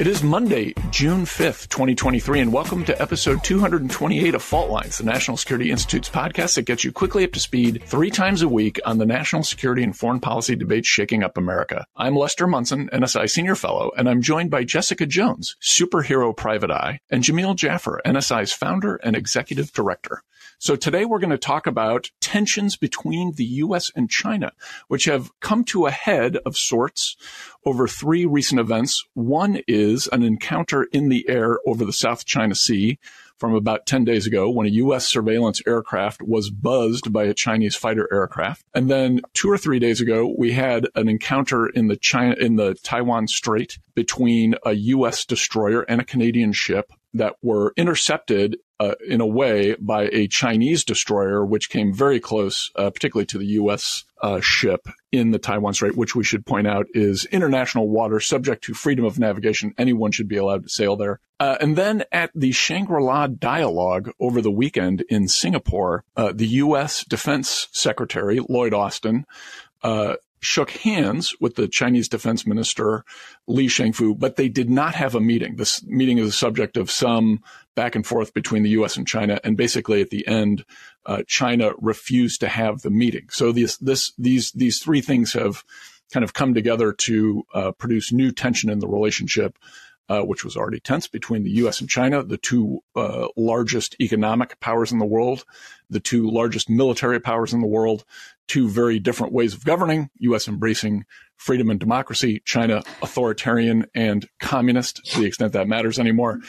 It is Monday, June 5th, 2023, and welcome to episode 228 of Fault Lines, the National Security Institute's podcast that gets you quickly up to speed three times a week on the national security and foreign policy debates shaking up America. I'm Lester Munson, NSI Senior Fellow, and I'm joined by Jessica Jones, superhero private eye, and Jamil Jaffer, NSI's founder and executive director. So today we're going to talk about tensions between the U.S. and China, which have come to a head of sorts over three recent events. One is an encounter in the air over the South China Sea from about 10 days ago when a U.S. surveillance aircraft was buzzed by a Chinese fighter aircraft. And then two or three days ago, we had an encounter in the China, in the Taiwan Strait between a U.S. destroyer and a Canadian ship that were intercepted uh, in a way by a Chinese destroyer, which came very close, uh, particularly to the U.S. Uh, ship in the Taiwan Strait, which we should point out is international water subject to freedom of navigation. Anyone should be allowed to sail there. Uh, and then at the Shangri-La dialogue over the weekend in Singapore, uh, the U.S. Defense Secretary Lloyd Austin uh, shook hands with the Chinese defense minister Li Shangfu, but they did not have a meeting. This meeting is the subject of some back and forth between the U.S. and China, and basically at the end, uh, China refused to have the meeting. So this, this, these, these three things have kind of come together to uh, produce new tension in the relationship. Uh, which was already tense between the U.S. and China, the two uh, largest economic powers in the world, the two largest military powers in the world, two very different ways of governing, U.S. embracing freedom and democracy, China authoritarian and communist to the extent that matters anymore.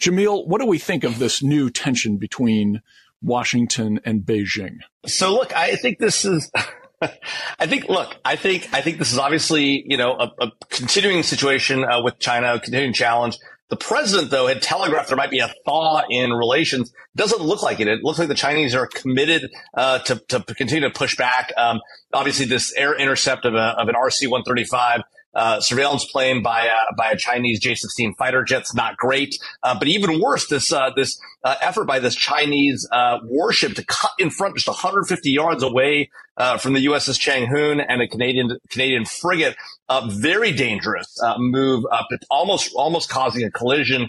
Jamil, what do we think of this new tension between Washington and Beijing? So look, I think this is I think, look, I think, I think this is obviously, you know, a, a continuing situation uh, with China, a continuing challenge. The president, though, had telegraphed there might be a thaw in relations. Doesn't look like it. It looks like the Chinese are committed uh, to, to continue to push back. Um, obviously, this air intercept of, a, of an RC-135 uh, surveillance plane by a, by a Chinese J-16 fighter jet's not great. Uh, but even worse, this uh, this uh, effort by this Chinese uh, warship to cut in front just 150 yards away uh, from the USS Chung-Hoon and a Canadian Canadian frigate. very dangerous move, up, almost almost causing a collision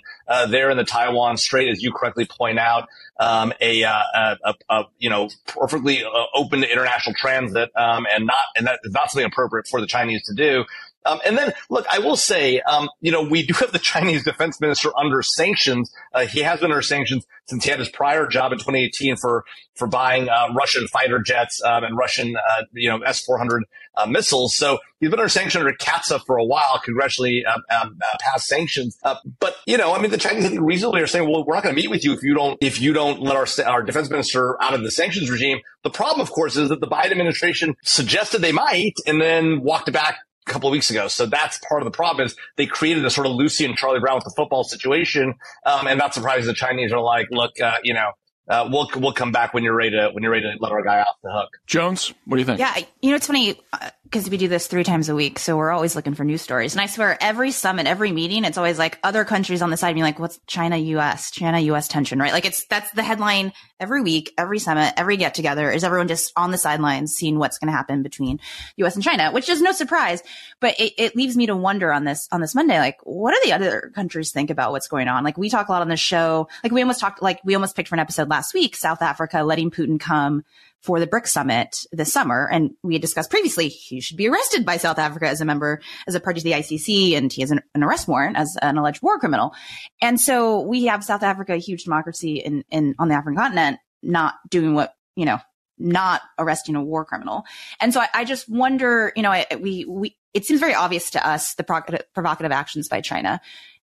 there in the Taiwan Strait, as you correctly point out. Um, a, a, a, a, you know perfectly open to international transit, um, and not and that is not something appropriate for the Chinese to do. Um, and then, look, I will say, um, you know, we do have the Chinese defense minister under sanctions. Uh, he has been under sanctions since he had his prior job in 2018 for for buying uh, Russian fighter jets um, and Russian, uh, you know, S-400 uh, missiles. So he's been under sanction under CAATSA for a while, congressionally uh, um, uh, passed sanctions. but you know, I mean, the Chinese I think reasonably are saying, well, we're not going to meet with you if you don't if you don't let our our defense minister out of the sanctions regime. The problem, of course, is that the Biden administration suggested they might and then walked back a couple of weeks ago. So that's part of the problem is they created a sort of Lucy and Charlie Brown with the football situation. Um, and not surprised the Chinese are like, look, uh, you know, uh, we'll we'll come back when you're ready to when you're ready to let our guy off the hook. Jones, what do you think? Yeah, you know it's funny because uh, we do this three times a week, so we're always looking for news stories. And I swear, every summit, every meeting, it's always like other countries on the side being like, "What's China U.S. China U.S. tension?" Right? Like it's that's the headline every week, every summit, every get together. Is everyone just on the sidelines seeing what's going to happen between U.S. and China? Which is no surprise, but it, it leaves me to wonder on this on this Monday, like what do the other countries think about what's going on? Like we talk a lot on the show, like we almost talked, like we almost picked for an episode last week, South Africa letting Putin come for the BRICS summit this summer. And we had discussed previously, he should be arrested by South Africa as a member, as a party to the ICC, and he has an, an, arrest warrant as an alleged war criminal. And so we have South Africa, a huge democracy in, in, on the African continent, not doing what, you know, not arresting a war criminal. And so I, I just wonder, you know, I, we, we, it seems very obvious to us the provocative actions by China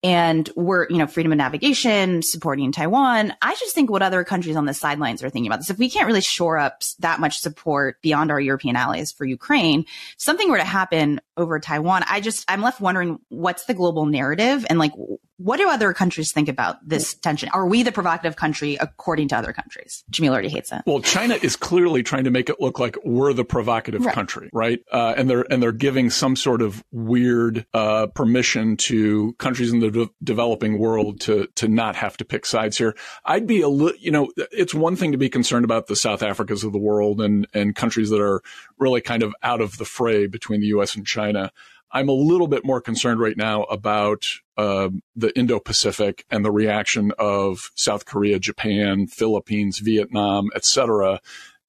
and we're, you know, freedom of navigation, supporting Taiwan. I just think what other countries on the sidelines are thinking about this. If we can't really shore up that much support beyond our European allies for Ukraine, something were to happen over Taiwan, I just, I'm left wondering what's the global narrative and like, what do other countries think about this tension? Are we the provocative country according to other countries? Jamil already hates it. Well, China is clearly trying to make it look like we're the provocative right. country, right? Uh, and they're and they're giving some sort of weird uh, permission to countries in the de- developing world to to not have to pick sides here. I'd be a little, you know, it's one thing to be concerned about the South Africas of the world and and countries that are really kind of out of the fray between the U.S. and China. I'm a little bit more concerned right now about uh, the Indo-Pacific and the reaction of South Korea, Japan, Philippines, Vietnam, etc.,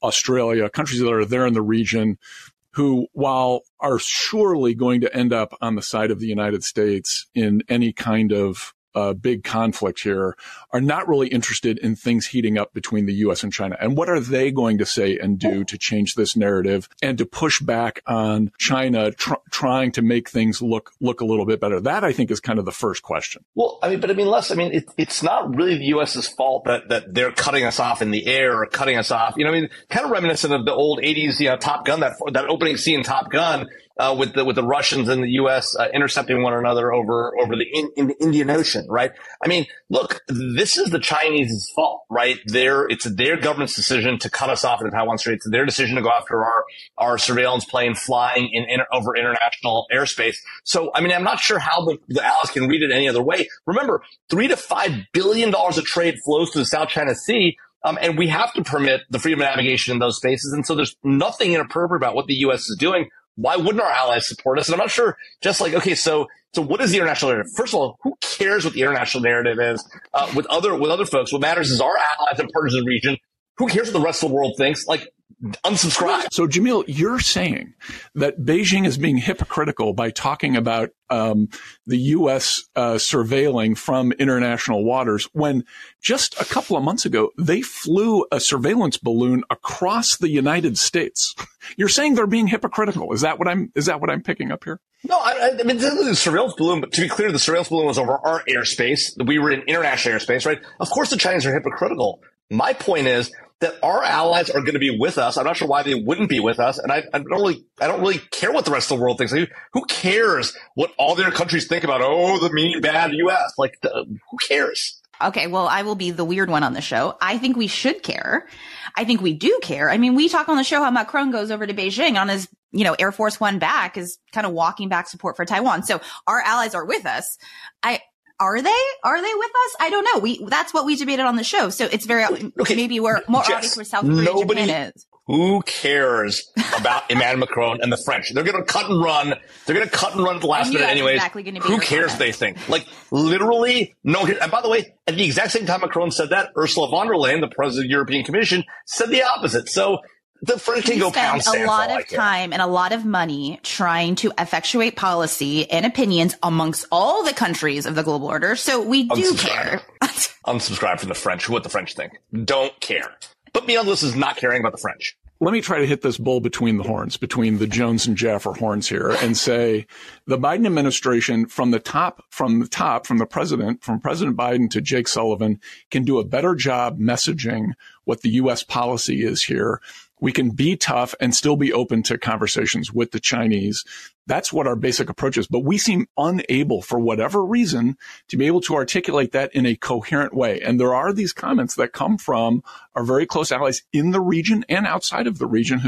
Australia, countries that are there in the region who, while are surely going to end up on the side of the United States in any kind of uh, big conflict here are not really interested in things heating up between the U.S. and China. And what are they going to say and do to change this narrative and to push back on China tr- trying to make things look look a little bit better? That I think is kind of the first question. Well, I mean, but I mean, Les, I mean, it, it's not really the U.S.'s fault that that they're cutting us off in the air or cutting us off. You know, I mean, kind of reminiscent of the old '80s, you know, Top Gun that that opening scene, Top Gun uh, with the with the Russians and the U.S. Uh, intercepting one another over over the in, in, the Indian Ocean, right? I mean, look, this is the Chinese fault, right? Their it's their government's decision to cut us off in the Taiwan Strait. It's their decision to go after our our surveillance plane flying in, in over international airspace. So, I mean, I'm not sure how the, the allies can read it any other way. Remember, three to five billion dollars of trade flows to the South China Sea. Um, and we have to permit the freedom of navigation in those spaces. And so there's nothing inappropriate about what the U.S. is doing why wouldn't our allies support us? And I'm not sure, just like, okay, so, so what is the international narrative? First of all, who cares what the international narrative is, uh, with other, with other folks? What matters is our allies and partners in the region. Who cares what the rest of the world thinks? Like, unsubscribe. So, Jamil, you're saying that Beijing is being hypocritical by talking about um, the U.S. Uh, surveilling from international waters when just a couple of months ago they flew a surveillance balloon across the United States. You're saying they're being hypocritical. Is that what I'm? Is that what I'm picking up here? No, I, I mean the surveillance balloon. But to be clear, the surveillance balloon was over our airspace. We were in international airspace, right? Of course, the Chinese are hypocritical. My point is that our allies are going to be with us. I'm not sure why they wouldn't be with us, and I, I don't really, I don't really care what the rest of the world thinks. Like, who cares what all their countries think about? Oh, the mean, bad U.S. Like, who cares? Okay, well, I will be the weird one on the show. I think we should care. I think we do care. I mean, we talk on the show how Macron goes over to Beijing on his, you know, Air Force One back is kind of walking back support for Taiwan. So our allies are with us. I, are they? Are they with us? I don't know. We that's what we debated on the show. So it's very okay. maybe we're more Jess, obvious where South Korea nobody, Japan is. Who cares about Emmanuel Macron and the French? They're going to cut and run. They're going to cut and run at the last minute, anyways. Exactly who cares? Comment. They think like literally no. And by the way, at the exact same time Macron said that, Ursula von der Leyen, the president of the European Commission, said the opposite. So the French can go pound a lot of time and a lot of money trying to effectuate policy and opinions amongst all the countries of the global order. So we do care. Unsubscribe from the French. What the French think. Don't care. But beyond this is not caring about the French. Let me try to hit this bull between the horns, between the Jones and Jaffer horns here and say the Biden administration from the top, from the top, from the president, from President Biden to Jake Sullivan can do a better job messaging what the U.S. policy is here we can be tough and still be open to conversations with the Chinese. That's what our basic approach is. But we seem unable, for whatever reason, to be able to articulate that in a coherent way. And there are these comments that come from our very close allies in the region and outside of the region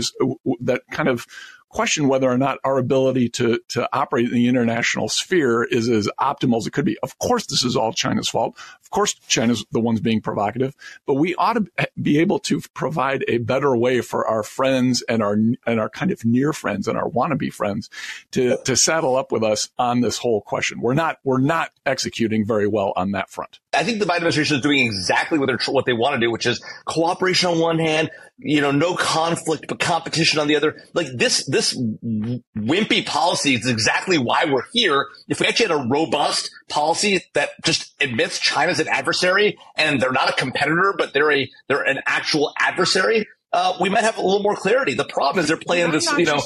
that kind of question whether or not our ability to, to operate in the international sphere is as optimal as it could be. Of course, this is all China's fault. Of course, China's the ones being provocative, but we ought to be able to provide a better way for our friends and our, and our kind of near friends and our wannabe friends to, to saddle up with us on this whole question. We're not, we're not executing very well on that front. I think the Biden administration is doing exactly what what they want to do, which is cooperation on one hand, you know, no conflict, but competition on the other. Like this, this wimpy policy is exactly why we're here. If we actually had a robust policy that just admits China's an adversary and they're not a competitor, but they're a, they're an actual adversary, uh, we might have a little more clarity. The problem is they're playing this, you know,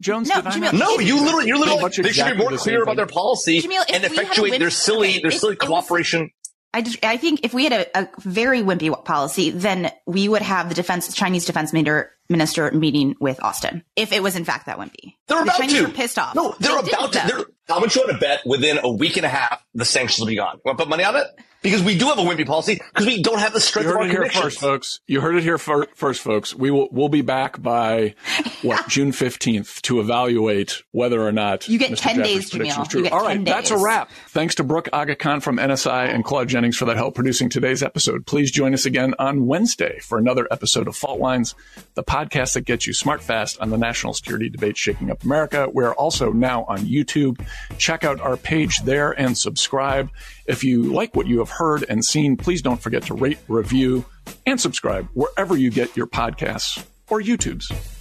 Jones, no, Jamil, no, you literally, you're literally, they should be more the clear about their policy Jamil, and effectuate their silly, okay, their silly cooperation. I just, I think if we had a, a, very wimpy policy, then we would have the defense, Chinese defense minister, minister meeting with Austin. If it was in fact that wimpy. They're the about Chinese to. Are pissed off. No, they're they about to. They're, How much you want to bet within a week and a half the sanctions will be gone? Want to put money on it? Because we do have a wimpy policy because we don't have the strength you heard of our it here first, folks. You heard it here fir- first, folks. We will we'll be back by what June fifteenth to evaluate whether or not You get Mr. 10 Jaffer's days, prediction Jamil. is true. All right, 10 that's a wrap. Thanks to Brooke Aga Khan from NSI and Claude Jennings for that help producing today's episode. Please join us again on Wednesday for another episode of Fault Lines, the podcast that gets you smart fast on the national security debate shaking up America. We're also now on YouTube. Check out our page there and subscribe. If you like what you have heard and seen, please don't forget to rate, review, and subscribe wherever you get your podcasts or YouTubes.